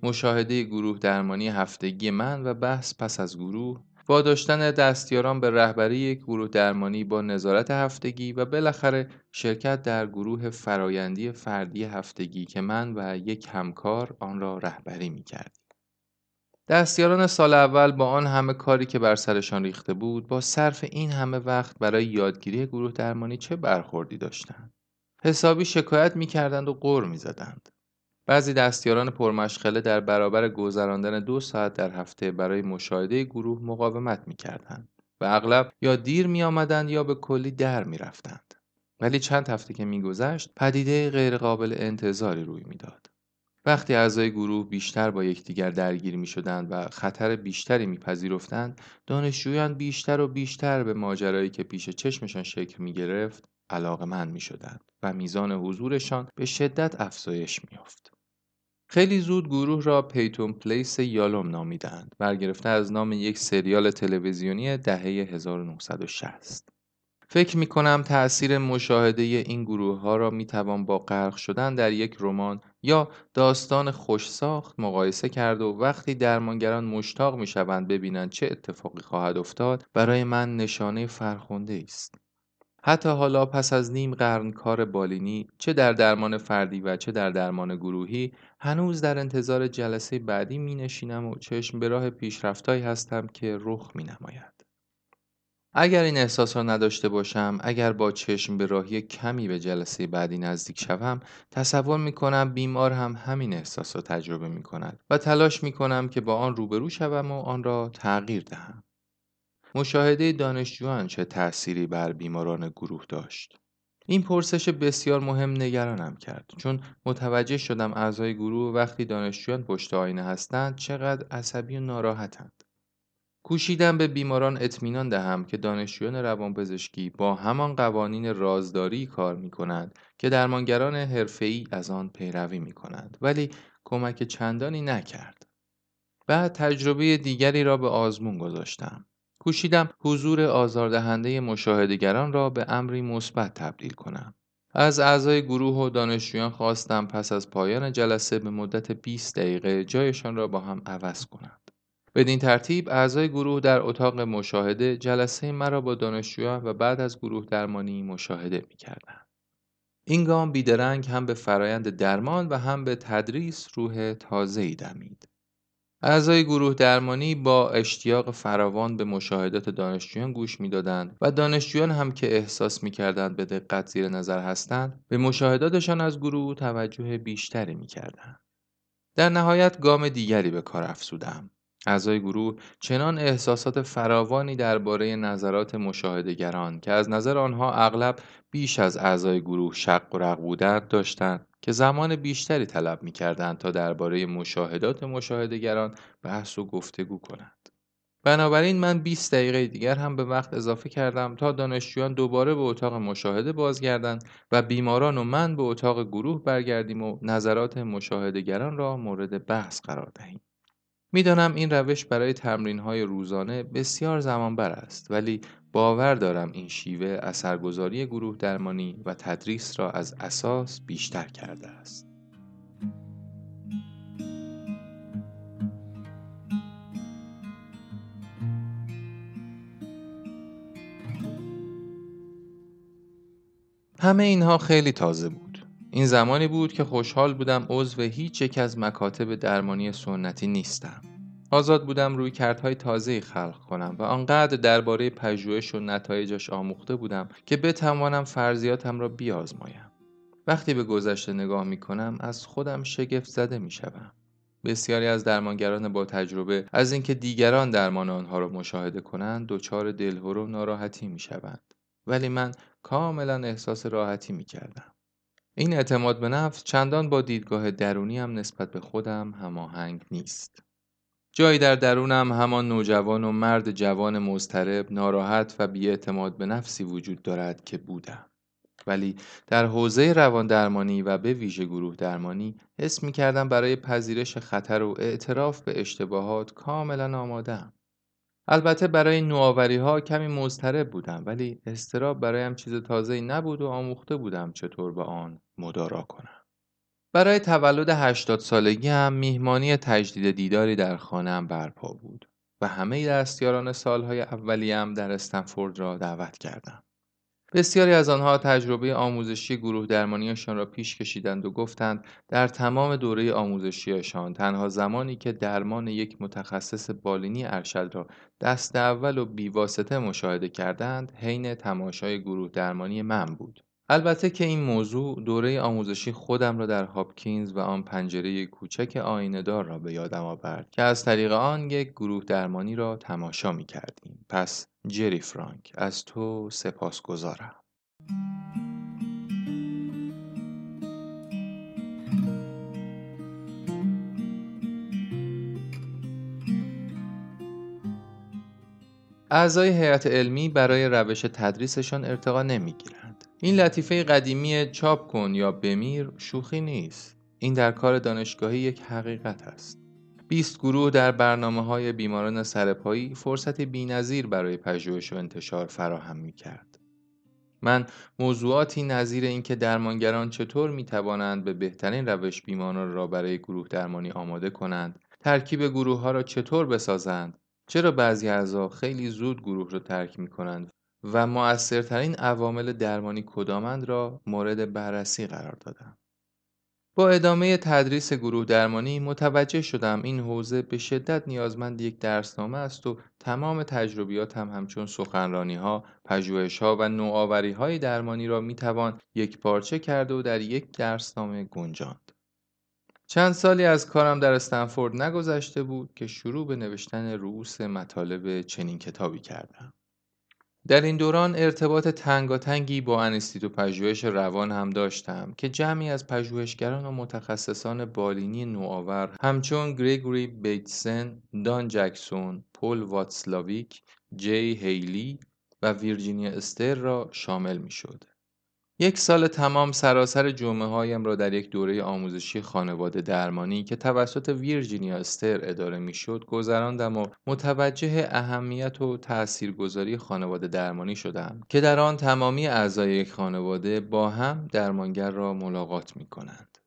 مشاهده گروه درمانی هفتگی من و بحث پس از گروه داشتن دستیاران به رهبری یک گروه درمانی با نظارت هفتگی و بالاخره شرکت در گروه فرایندی فردی هفتگی که من و یک همکار آن را رهبری می کردیم. دستیاران سال اول با آن همه کاری که بر سرشان ریخته بود با صرف این همه وقت برای یادگیری گروه درمانی چه برخوردی داشتند حسابی شکایت می کردند و غور می زدند. بعضی دستیاران پرمشغله در برابر گذراندن دو ساعت در هفته برای مشاهده گروه مقاومت می کردند و اغلب یا دیر می آمدند یا به کلی در می رفتند. ولی چند هفته که میگذشت پدیده غیرقابل انتظاری روی می‌داد. وقتی اعضای گروه بیشتر با یکدیگر درگیر می شدند و خطر بیشتری میپذیرفتند دانشجویان بیشتر و بیشتر به ماجرایی که پیش چشمشان شکل می گرفت علاقمند می شدند و میزان حضورشان به شدت افزایش می خیلی زود گروه را پیتون پلیس یالوم نامیدند برگرفته از نام یک سریال تلویزیونی دهه 1960 فکر می کنم تأثیر مشاهده این گروه ها را می توان با غرق شدن در یک رمان یا داستان خوش ساخت مقایسه کرد و وقتی درمانگران مشتاق می شوند ببینند چه اتفاقی خواهد افتاد برای من نشانه فرخنده است. حتی حالا پس از نیم قرن کار بالینی چه در درمان فردی و چه در درمان گروهی هنوز در انتظار جلسه بعدی می نشینم و چشم به راه پیشرفتایی هستم که رخ می نماید. اگر این احساس را نداشته باشم اگر با چشم به راهی کمی به جلسه بعدی نزدیک شوم تصور می کنم بیمار هم همین احساس را تجربه می کند و تلاش می کنم که با آن روبرو شوم و آن را تغییر دهم. مشاهده دانشجویان چه تأثیری بر بیماران گروه داشت؟ این پرسش بسیار مهم نگرانم کرد چون متوجه شدم اعضای گروه وقتی دانشجویان پشت آینه هستند چقدر عصبی و ناراحتند. کوشیدم به بیماران اطمینان دهم که دانشجویان روانپزشکی با همان قوانین رازداری کار می کنند که درمانگران حرفه‌ای از آن پیروی می کنند ولی کمک چندانی نکرد. بعد تجربه دیگری را به آزمون گذاشتم. کوشیدم حضور آزاردهنده مشاهدگران را به امری مثبت تبدیل کنم. از اعضای گروه و دانشجویان خواستم پس از پایان جلسه به مدت 20 دقیقه جایشان را با هم عوض کنند. بدین ترتیب اعضای گروه در اتاق مشاهده جلسه مرا با دانشجویان و بعد از گروه درمانی مشاهده می کردن. این گام بیدرنگ هم به فرایند درمان و هم به تدریس روح تازه‌ای دمید. اعضای گروه درمانی با اشتیاق فراوان به مشاهدات دانشجویان گوش می‌دادند و دانشجویان هم که احساس می‌کردند به دقت زیر نظر هستند به مشاهداتشان از گروه توجه بیشتری می‌کردند. در نهایت گام دیگری به کار افزودم. اعضای گروه چنان احساسات فراوانی درباره نظرات مشاهدهگران که از نظر آنها اغلب بیش از اعضای گروه شق و رق بودند داشتند که زمان بیشتری طلب می‌کردند تا درباره مشاهدات مشاهدهگران بحث و گفتگو کنند. بنابراین من 20 دقیقه دیگر هم به وقت اضافه کردم تا دانشجویان دوباره به اتاق مشاهده بازگردند و بیماران و من به اتاق گروه برگردیم و نظرات مشاهدهگران را مورد بحث قرار دهیم. می‌دانم این روش برای تمرین های روزانه بسیار زمانبر است ولی باور دارم این شیوه اثرگذاری گروه درمانی و تدریس را از اساس بیشتر کرده است. همه اینها خیلی تازه بود. این زمانی بود که خوشحال بودم عضو هیچ یک از مکاتب درمانی سنتی نیستم. آزاد بودم روی کردهای تازه خلق کنم و آنقدر درباره پژوهش و نتایجش آموخته بودم که بتوانم فرضیاتم را بیازمایم. وقتی به گذشته نگاه می کنم از خودم شگفت زده می شدم. بسیاری از درمانگران با تجربه از اینکه دیگران درمان آنها را مشاهده کنند دچار دلهور و ناراحتی می شوند. ولی من کاملا احساس راحتی می کردم. این اعتماد به نفس چندان با دیدگاه درونی هم نسبت به خودم هماهنگ نیست. جایی در درونم همان نوجوان و مرد جوان مضطرب، ناراحت و بیاعتماد به نفسی وجود دارد که بودم. ولی در حوزه روان درمانی و به ویژه گروه درمانی حس می کردم برای پذیرش خطر و اعتراف به اشتباهات کاملا آمادم. البته برای نوآوری ها کمی مضطرب بودم ولی استراب برایم چیز تازه نبود و آموخته بودم چطور با آن مدارا کنم. برای تولد 80 سالگی هم میهمانی تجدید دیداری در خانهام برپا بود و همه دستیاران سالهای هم در استنفورد را دعوت کردم. بسیاری از آنها تجربه آموزشی گروه درمانیشان را پیش کشیدند و گفتند در تمام دوره آموزشیشان تنها زمانی که درمان یک متخصص بالینی ارشد را دست اول و بیواسطه مشاهده کردند حین تماشای گروه درمانی من بود. البته که این موضوع دوره آموزشی خودم را در هاپکینز و آن پنجره کوچک آینهدار را به یادم آورد که از طریق آن یک گروه درمانی را تماشا می کردیم. پس جری فرانک از تو سپاس گذارم. اعضای هیئت علمی برای روش تدریسشان ارتقا نمی‌گیرند. این لطیفه قدیمی چاپ کن یا بمیر شوخی نیست این در کار دانشگاهی یک حقیقت است 20 گروه در برنامه های بیماران سرپایی فرصت بینظیر برای پژوهش و انتشار فراهم می کرد. من موضوعاتی نظیر اینکه درمانگران چطور می توانند به بهترین روش بیماران را برای گروه درمانی آماده کنند، ترکیب گروه ها را چطور بسازند، چرا بعضی اعضا خیلی زود گروه را ترک می کنند و مؤثرترین عوامل درمانی کدامند را مورد بررسی قرار دادم. با ادامه تدریس گروه درمانی متوجه شدم این حوزه به شدت نیازمند یک درسنامه است و تمام تجربیاتم هم همچون سخنرانی ها، ها و نوآوری های درمانی را می توان یک پارچه کرده و در یک درسنامه گنجاند. چند سالی از کارم در استنفورد نگذشته بود که شروع به نوشتن رؤوس مطالب چنین کتابی کردم. در این دوران ارتباط تنگاتنگی با انستیتو پژوهش روان هم داشتم که جمعی از پژوهشگران و متخصصان بالینی نوآور همچون گریگوری بیتسن، دان جکسون، پل واتسلاویک، جی هیلی و ویرجینیا استر را شامل می شود. یک سال تمام سراسر جمعه هایم را در یک دوره آموزشی خانواده درمانی که توسط ویرجینیا استر اداره می شد گذراندم و متوجه اهمیت و تاثیرگذاری خانواده درمانی شدم که در آن تمامی اعضای یک خانواده با هم درمانگر را ملاقات می کنند.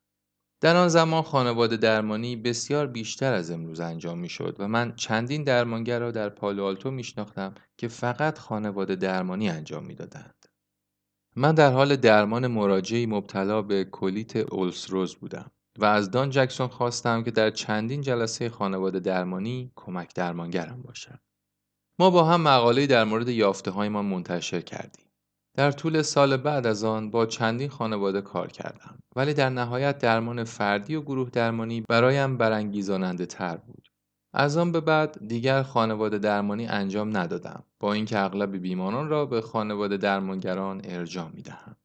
در آن زمان خانواده درمانی بسیار بیشتر از امروز انجام می شد و من چندین درمانگر را در پالوالتو می شناختم که فقط خانواده درمانی انجام می دادند. من در حال درمان مراجعی مبتلا به کلیت اولسروز بودم و از دان جکسون خواستم که در چندین جلسه خانواده درمانی کمک درمانگرم باشد. ما با هم مقاله در مورد یافته ما منتشر کردیم. در طول سال بعد از آن با چندین خانواده کار کردم ولی در نهایت درمان فردی و گروه درمانی برایم برانگیزاننده تر بود. از آن به بعد دیگر خانواده درمانی انجام ندادم با اینکه اغلب بیماران را به خانواده درمانگران ارجاع می‌دهم.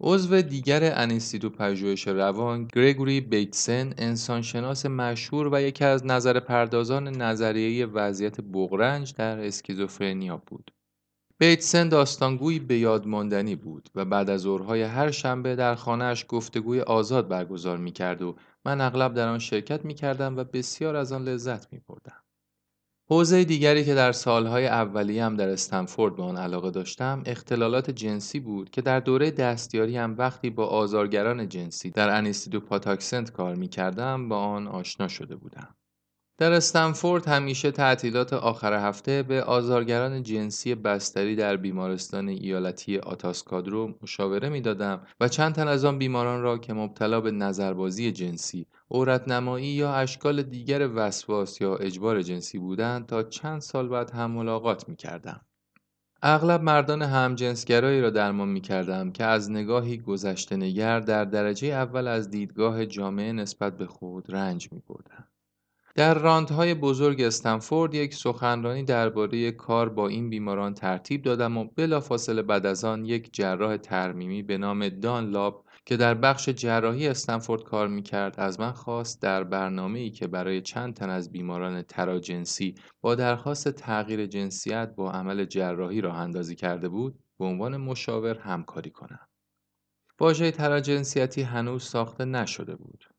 عضو دیگر انستیتو پژوهش روان گریگوری بیتسن انسانشناس مشهور و یکی از نظر پردازان نظریه وضعیت بغرنج در اسکیزوفرنیا بود. بیتسن داستانگویی به یاد ماندنی بود و بعد از ظهرهای هر شنبه در خانهاش گفتگوی آزاد برگزار می‌کرد و من اغلب در آن شرکت می کردم و بسیار از آن لذت می بردم. حوزه دیگری که در سالهای هم در استنفورد به آن علاقه داشتم اختلالات جنسی بود که در دوره دستیاری هم وقتی با آزارگران جنسی در انیستیدو پاتاکسنت کار می کردم با آن آشنا شده بودم. در استنفورد همیشه تعطیلات آخر هفته به آزارگران جنسی بستری در بیمارستان ایالتی آتاسکادرو مشاوره می‌دادم و چند تن از آن بیماران را که مبتلا به نظربازی جنسی، نمایی یا اشکال دیگر وسواس یا اجبار جنسی بودند تا چند سال بعد هم ملاقات می کردم. اغلب مردان همجنسگرایی را درمان می کردم که از نگاهی گذشته نگر در درجه اول از دیدگاه جامعه نسبت به خود رنج می بردن. در راندهای بزرگ استنفورد یک سخنرانی درباره کار با این بیماران ترتیب دادم و بلافاصله بعد از آن یک جراح ترمیمی به نام دان لاب که در بخش جراحی استنفورد کار می‌کرد از من خواست در برنامه ای که برای چند تن از بیماران تراجنسی با درخواست تغییر جنسیت با عمل جراحی راه اندازی کرده بود به عنوان مشاور همکاری کنم. واژه تراجنسیتی هنوز ساخته نشده بود.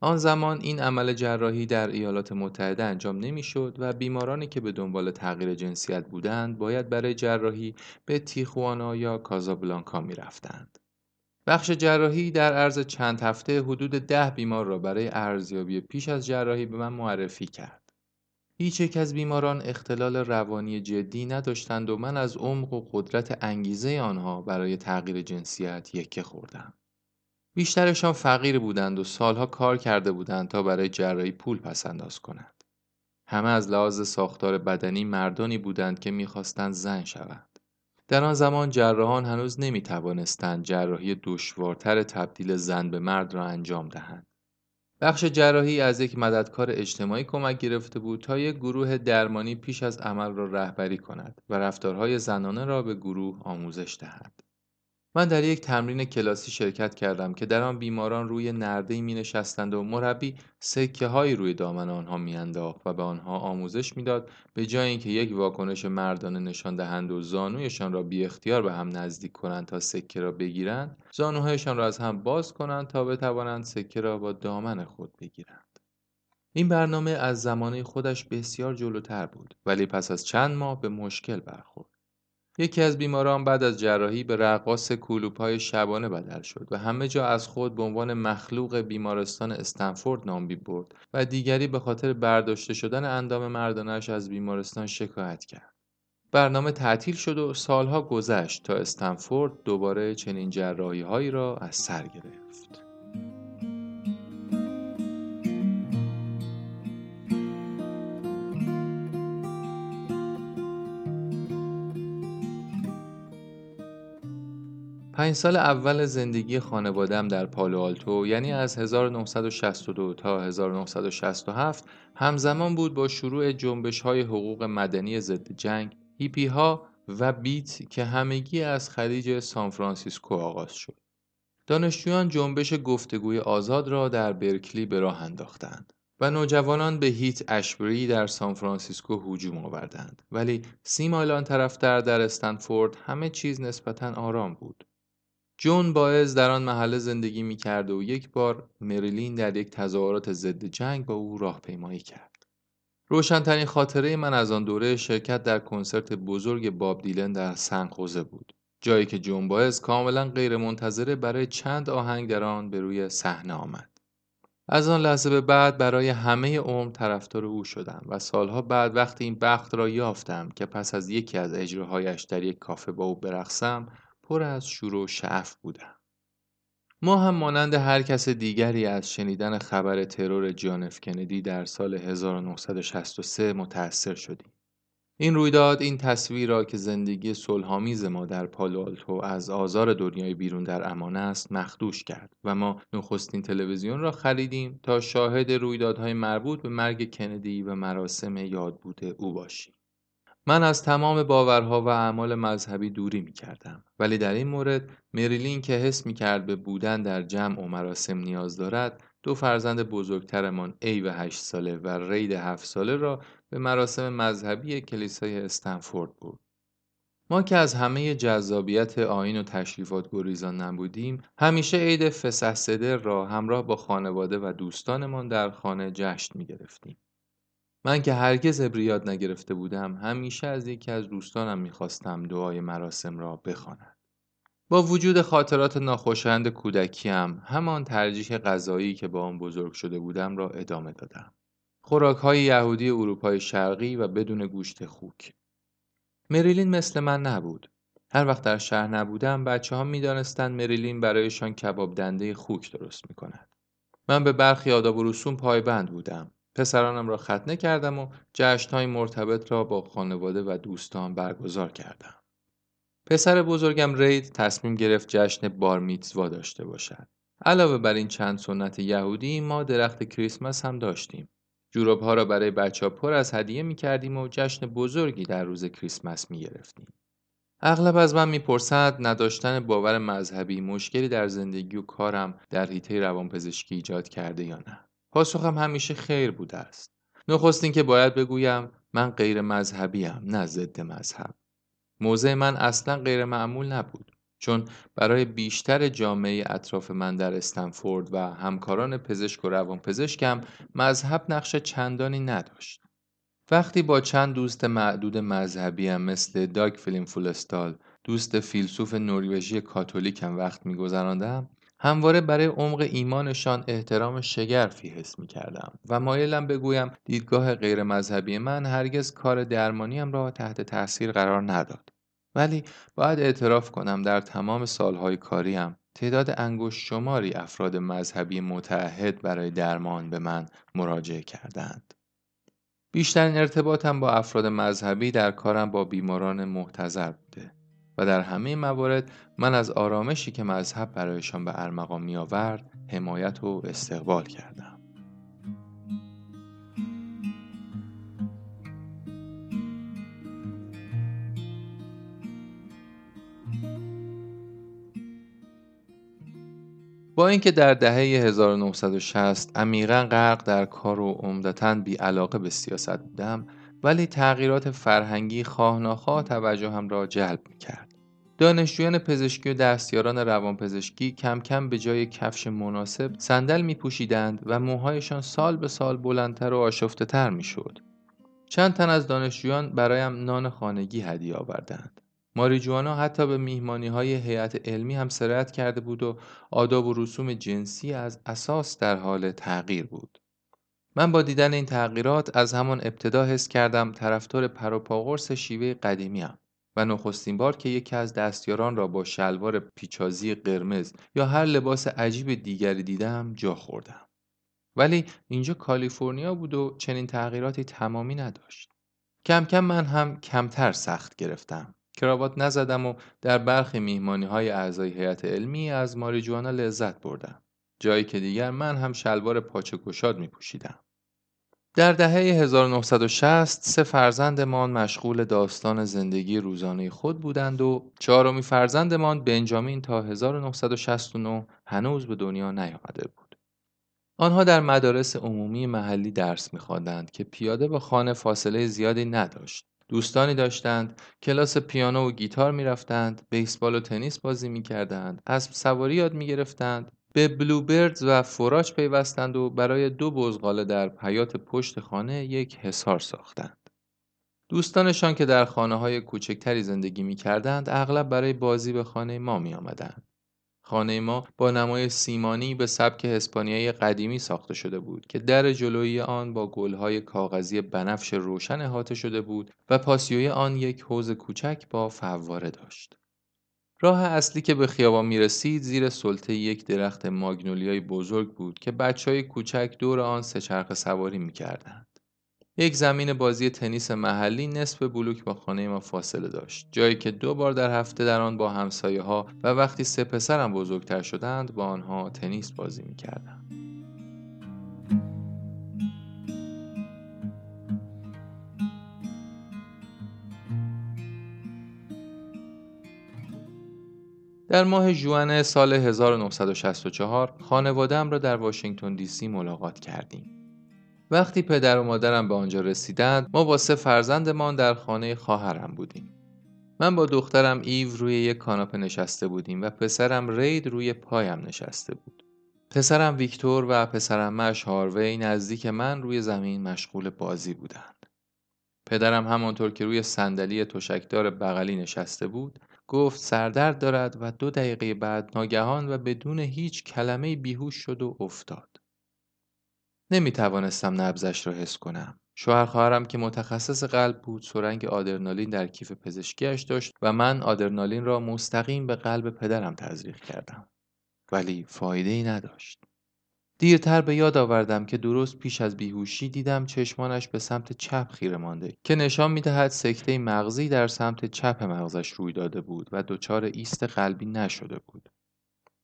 آن زمان این عمل جراحی در ایالات متحده انجام نمی‌شد و بیمارانی که به دنبال تغییر جنسیت بودند باید برای جراحی به تیخوانا یا کازابلانکا می رفتند. بخش جراحی در عرض چند هفته حدود ده بیمار را برای ارزیابی پیش از جراحی به من معرفی کرد. هیچ یک از بیماران اختلال روانی جدی نداشتند و من از عمق و قدرت انگیزه آنها برای تغییر جنسیت یکه خوردم. بیشترشان فقیر بودند و سالها کار کرده بودند تا برای جراحی پول پسنداز کنند. همه از لحاظ ساختار بدنی مردانی بودند که می‌خواستند زن شوند. در آن زمان جراحان هنوز نمی توانستند جراحی دشوارتر تبدیل زن به مرد را انجام دهند. بخش جراحی از یک مددکار اجتماعی کمک گرفته بود تا یک گروه درمانی پیش از عمل را رهبری کند و رفتارهای زنانه را به گروه آموزش دهد. من در یک تمرین کلاسی شرکت کردم که در آن بیماران روی نرده می نشستند و مربی سکه هایی روی دامن آنها میانداخت و به آنها آموزش می‌داد به جای اینکه یک واکنش مردانه نشان دهند و زانویشان را بی اختیار به هم نزدیک کنند تا سکه را بگیرند زانوهایشان را از هم باز کنند تا بتوانند سکه را با دامن خود بگیرند. این برنامه از زمانه خودش بسیار جلوتر بود ولی پس از چند ماه به مشکل برخورد. یکی از بیماران بعد از جراحی به رقاص کلوپ‌های شبانه بدل شد و همه جا از خود به عنوان مخلوق بیمارستان استنفورد نام برد و دیگری به خاطر برداشته شدن اندام مردانش از بیمارستان شکایت کرد. برنامه تعطیل شد و سالها گذشت تا استنفورد دوباره چنین جراحی هایی را از سر گرفت. پنج سال اول زندگی خانوادم در پالو آلتو یعنی از 1962 تا 1967 همزمان بود با شروع جنبش های حقوق مدنی ضد جنگ هیپی ها و بیت که همگی از خلیج سانفرانسیسکو آغاز شد. دانشجویان جنبش گفتگوی آزاد را در برکلی به راه انداختند و نوجوانان به هیت اشبری در سانفرانسیسکو هجوم آوردند ولی سی مایل طرفتر در استنفورد همه چیز نسبتا آرام بود جون باعث در آن محله زندگی می کرد و یک بار مریلین در یک تظاهرات ضد جنگ با او راهپیمایی کرد. روشنترین خاطره من از آن دوره شرکت در کنسرت بزرگ باب دیلن در سنخوزه بود. جایی که جون باعث کاملا غیرمنتظره برای چند آهنگ در آن به روی صحنه آمد. از آن لحظه به بعد برای همه عمر طرفدار او شدم و سالها بعد وقتی این بخت را یافتم که پس از یکی از اجراهایش در یک کافه با او برقصم پر از شور و شعف بودم. ما هم مانند هر کس دیگری از شنیدن خبر ترور جانف کندی در سال 1963 متأثر شدیم. این رویداد این تصویر را که زندگی صلحآمیز ما در پالوالتو از آزار دنیای بیرون در امان است مخدوش کرد و ما نخستین تلویزیون را خریدیم تا شاهد رویدادهای مربوط به مرگ کندی و مراسم یاد بوده او باشیم. من از تمام باورها و اعمال مذهبی دوری می کردم. ولی در این مورد مریلین که حس می کرد به بودن در جمع و مراسم نیاز دارد دو فرزند بزرگترمان ای و هشت ساله و رید هفت ساله را به مراسم مذهبی کلیسای استنفورد بود. ما که از همه جذابیت آین و تشریفات گریزان نبودیم همیشه عید فسح را همراه با خانواده و دوستانمان در خانه جشن می گرفتیم. من که هرگز ابریاد نگرفته بودم همیشه از یکی از دوستانم می‌خواستم دعای مراسم را بخواند. با وجود خاطرات ناخوشایند کودکیم همان ترجیح غذایی که با آن بزرگ شده بودم را ادامه دادم. خوراک های یهودی اروپای شرقی و بدون گوشت خوک. مریلین مثل من نبود. هر وقت در شهر نبودم بچه ها می مریلین برایشان کباب دنده خوک درست می کند. من به برخی آداب و رسوم پایبند بودم. پسرانم را ختنه کردم و های مرتبط را با خانواده و دوستان برگزار کردم. پسر بزرگم رید تصمیم گرفت جشن بار میتزوا داشته باشد. علاوه بر این چند سنت یهودی ما درخت کریسمس هم داشتیم. جوراب ها را برای بچه ها پر از هدیه می کردیم و جشن بزرگی در روز کریسمس می گرفتیم. اغلب از من می‌پرسد نداشتن باور مذهبی مشکلی در زندگی و کارم در حیطه روانپزشکی ایجاد کرده یا نه. پاسخم همیشه خیر بوده است. نخستین که باید بگویم من غیر مذهبیم نه ضد مذهب. موضع من اصلا غیر معمول نبود. چون برای بیشتر جامعه اطراف من در استنفورد و همکاران پزشک و روانپزشکم مذهب نقش چندانی نداشت. وقتی با چند دوست معدود مذهبیم مثل داگ فیلم فولستال دوست فیلسوف نروژی کاتولیکم وقت میگذراندم همواره برای عمق ایمانشان احترام شگرفی حس می کردم و مایلم بگویم دیدگاه غیر مذهبی من هرگز کار درمانیم را تحت تاثیر قرار نداد. ولی باید اعتراف کنم در تمام سالهای کاریم تعداد انگشت شماری افراد مذهبی متعهد برای درمان به من مراجعه کردند. بیشترین ارتباطم با افراد مذهبی در کارم با بیماران محتضر. و در همه موارد من از آرامشی که مذهب برایشان به ارمغان می آورد حمایت و استقبال کردم. با اینکه در دهه 1960 عمیقا غرق در کار و عمدتا بی علاقه به سیاست بودم ولی تغییرات فرهنگی خواه توجه هم را جلب می کرد. دانشجویان پزشکی و دستیاران روانپزشکی کم کم به جای کفش مناسب صندل می پوشیدند و موهایشان سال به سال بلندتر و آشفته تر می شد. چند تن از دانشجویان برایم نان خانگی هدیه آوردند. ماریجوانا حتی به میهمانی های هیئت علمی هم سرایت کرده بود و آداب و رسوم جنسی از اساس در حال تغییر بود. من با دیدن این تغییرات از همان ابتدا حس کردم طرفدار پروپاگورس شیوه قدیمیم و نخستین بار که یکی از دستیاران را با شلوار پیچازی قرمز یا هر لباس عجیب دیگری دیدم جا خوردم. ولی اینجا کالیفرنیا بود و چنین تغییراتی تمامی نداشت. کم کم من هم کمتر سخت گرفتم. کراوات نزدم و در برخی میهمانی های اعضای هیئت علمی از ماریجوانا لذت بردم. جایی که دیگر من هم شلوار پاچه گشاد می پوشیدم. در دهه 1960 سه فرزندمان مشغول داستان زندگی روزانه خود بودند و چهارمی فرزندمان بنجامین تا 1969 هنوز به دنیا نیامده بود. آنها در مدارس عمومی محلی درس می‌خواندند که پیاده به خانه فاصله زیادی نداشت. دوستانی داشتند، کلاس پیانو و گیتار می‌رفتند، بیسبال و تنیس بازی می‌کردند، اسب سواری یاد می‌گرفتند به بلوبردز و فوراج پیوستند و برای دو بزغاله در حیات پشت خانه یک حصار ساختند. دوستانشان که در خانه های کوچکتری زندگی می کردند اغلب برای بازی به خانه ما می آمدند. خانه ما با نمای سیمانی به سبک اسپانیایی قدیمی ساخته شده بود که در جلویی آن با گلهای کاغذی بنفش روشن احاطه شده بود و پاسیوی آن یک حوز کوچک با فواره داشت. راه اصلی که به خیابان می رسید زیر سلطه یک درخت ماگنولیای بزرگ بود که بچه های کوچک دور آن سه سواری می کردند. یک زمین بازی تنیس محلی نصف بلوک با خانه ما فاصله داشت جایی که دو بار در هفته در آن با همسایه ها و وقتی سه پسرم بزرگتر شدند با آنها تنیس بازی می. در ماه جوان سال 1964 خانوادم را در واشنگتن دی سی ملاقات کردیم. وقتی پدر و مادرم به آنجا رسیدند ما با سه فرزندمان در خانه خواهرم بودیم. من با دخترم ایو روی یک کاناپه نشسته بودیم و پسرم رید روی پایم نشسته بود. پسرم ویکتور و پسرم مش هاروی نزدیک من روی زمین مشغول بازی بودند. پدرم همانطور که روی صندلی تشکدار بغلی نشسته بود گفت سردرد دارد و دو دقیقه بعد ناگهان و بدون هیچ کلمه بیهوش شد و افتاد. نمی توانستم نبزش را حس کنم. شوهر خواهرم که متخصص قلب بود سرنگ آدرنالین در کیف پزشکیش داشت و من آدرنالین را مستقیم به قلب پدرم تزریق کردم. ولی فایده ای نداشت. دیرتر به یاد آوردم که درست پیش از بیهوشی دیدم چشمانش به سمت چپ خیره مانده که نشان می‌دهد سکته مغزی در سمت چپ مغزش روی داده بود و دچار ایست قلبی نشده بود.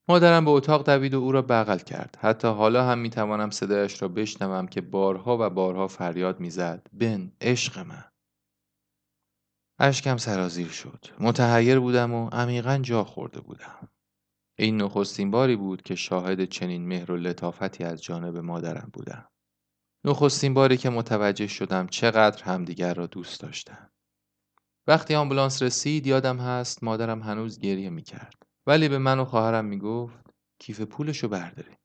مادرم به اتاق دوید و او را بغل کرد. حتی حالا هم می‌توانم صدایش را بشنوم که بارها و بارها فریاد می‌زد بن عشق من. اشکم سرازیر شد. متحیر بودم و عمیقا جا خورده بودم. این نخستین باری بود که شاهد چنین مهر و لطافتی از جانب مادرم بودم. نخستین باری که متوجه شدم چقدر همدیگر را دوست داشتند. وقتی آمبولانس رسید یادم هست مادرم هنوز گریه می کرد. ولی به من و خواهرم می گفت کیف پولشو برداریم.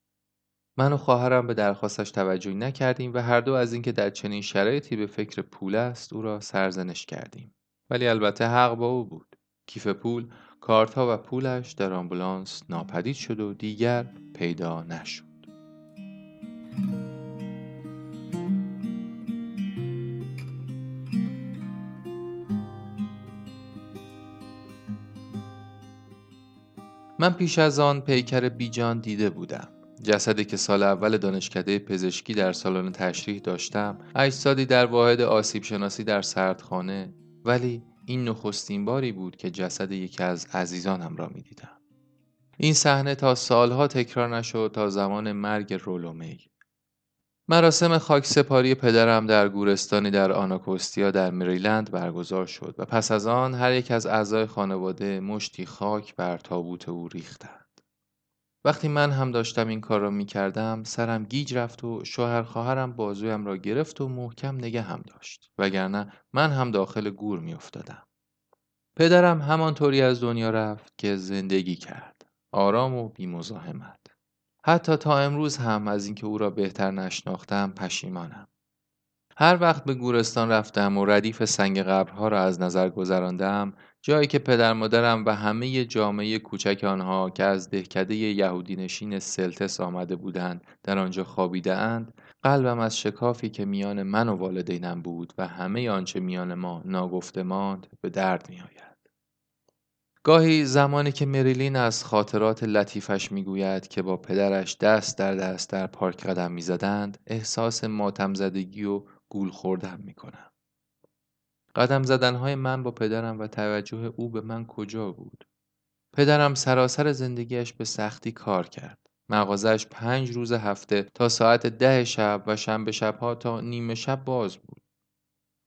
من و خواهرم به درخواستش توجهی نکردیم و هر دو از اینکه در چنین شرایطی به فکر پول است او را سرزنش کردیم. ولی البته حق با او بود. کیف پول کارتها و پولش در آمبولانس ناپدید شد و دیگر پیدا نشد. من پیش از آن پیکر بیجان دیده بودم. جسدی که سال اول دانشکده پزشکی در سالن تشریح داشتم اجسادی در واحد آسیب شناسی در سردخانه ولی این نخستین باری بود که جسد یکی از عزیزانم را می دیدم. این صحنه تا سالها تکرار نشد تا زمان مرگ رولومی. مراسم خاک سپاری پدرم در گورستانی در آناکوستیا در مریلند برگزار شد و پس از آن هر یک از اعضای خانواده مشتی خاک بر تابوت او ریختند. وقتی من هم داشتم این کار را می کردم سرم گیج رفت و شوهر خواهرم بازویم را گرفت و محکم نگه هم داشت وگرنه من هم داخل گور می افتادم. پدرم همانطوری از دنیا رفت که زندگی کرد. آرام و بیمزاحمت. حتی تا امروز هم از اینکه او را بهتر نشناختم پشیمانم. هر وقت به گورستان رفتم و ردیف سنگ قبرها را از نظر گذراندم جایی که پدر مادرم و همه جامعه کوچک آنها که از دهکده یهودی نشین سلتس آمده بودند در آنجا خوابیده اند قلبم از شکافی که میان من و والدینم بود و همه آنچه میان ما ناگفته ماند به درد می آید. گاهی زمانی که مریلین از خاطرات لطیفش می‌گوید که با پدرش دست در دست در پارک قدم می‌زدند احساس ماتم زدگی و گول خوردن می‌کنم. قدم زدنهای من با پدرم و توجه او به من کجا بود؟ پدرم سراسر زندگیش به سختی کار کرد. مغازش پنج روز هفته تا ساعت ده شب و شنبه شبها تا نیمه شب باز بود.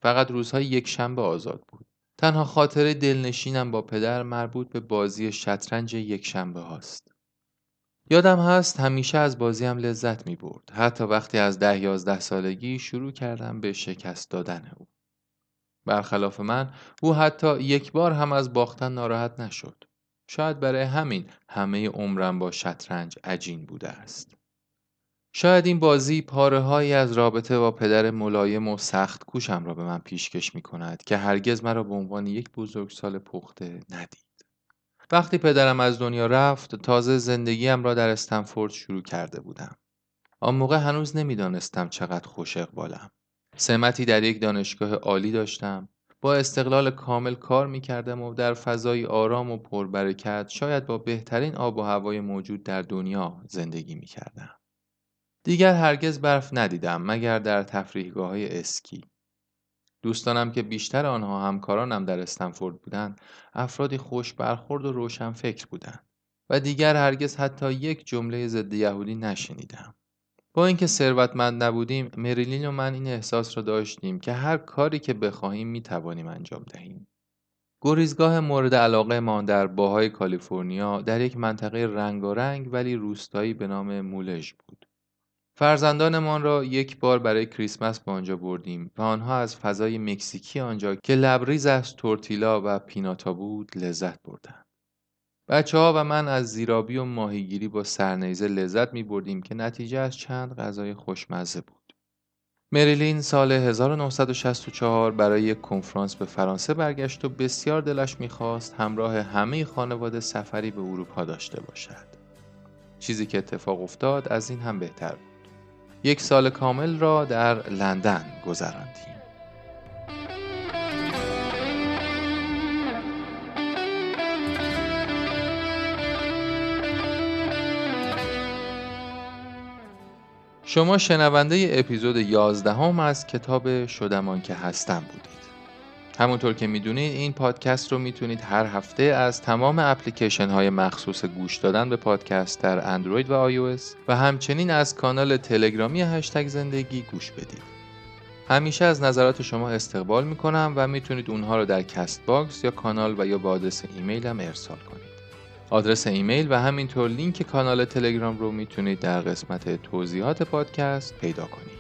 فقط روزهای یک شنبه آزاد بود. تنها خاطره دلنشینم با پدر مربوط به بازی شطرنج یک شنبه هاست. یادم هست همیشه از بازیم لذت می برد. حتی وقتی از ده یازده سالگی شروع کردم به شکست دادن او. برخلاف من او حتی یک بار هم از باختن ناراحت نشد. شاید برای همین همه عمرم با شطرنج عجین بوده است. شاید این بازی پاره از رابطه با پدر ملایم و سخت کوشم را به من پیشکش می کند که هرگز مرا به عنوان یک بزرگسال پخته ندید. وقتی پدرم از دنیا رفت تازه زندگیم را در استنفورد شروع کرده بودم. آن موقع هنوز نمی‌دانستم چقدر خوش اقبالم. سمتی در یک دانشگاه عالی داشتم با استقلال کامل کار می کردم و در فضای آرام و پربرکت شاید با بهترین آب و هوای موجود در دنیا زندگی می کردم. دیگر هرگز برف ندیدم مگر در تفریحگاه های اسکی. دوستانم که بیشتر آنها همکارانم در استنفورد بودند افرادی خوش برخورد و روشن فکر بودند و دیگر هرگز حتی یک جمله ضد یهودی نشنیدم. با اینکه ثروتمند نبودیم مریلین و من این احساس را داشتیم که هر کاری که بخواهیم می توانیم انجام دهیم. گریزگاه مورد علاقه ما در باهای کالیفرنیا در یک منطقه رنگارنگ ولی روستایی به نام مولژ بود. فرزندانمان را یک بار برای کریسمس به آنجا بردیم و آنها از فضای مکزیکی آنجا که لبریز از تورتیلا و پیناتا بود لذت بردند. بچه ها و من از زیرابی و ماهیگیری با سرنیزه لذت می بردیم که نتیجه از چند غذای خوشمزه بود. مریلین سال 1964 برای یک کنفرانس به فرانسه برگشت و بسیار دلش می‌خواست همراه همه خانواده سفری به اروپا داشته باشد. چیزی که اتفاق افتاد از این هم بهتر بود. یک سال کامل را در لندن گذراندیم. شما شنونده اپیزود 11 هم از کتاب شدم آنکه هستم بودید. همونطور که می‌دونید این پادکست رو می‌تونید هر هفته از تمام اپلیکیشن های مخصوص گوش دادن به پادکست در اندروید و آی و همچنین از کانال تلگرامی هشتگ زندگی گوش بدید. همیشه از نظرات شما استقبال می‌کنم و می‌تونید اونها رو در Castbox یا کانال و یا با آدرس ایمیلم ارسال کنید. آدرس ایمیل و همینطور لینک کانال تلگرام رو می‌تونید در قسمت توضیحات پادکست پیدا کنید.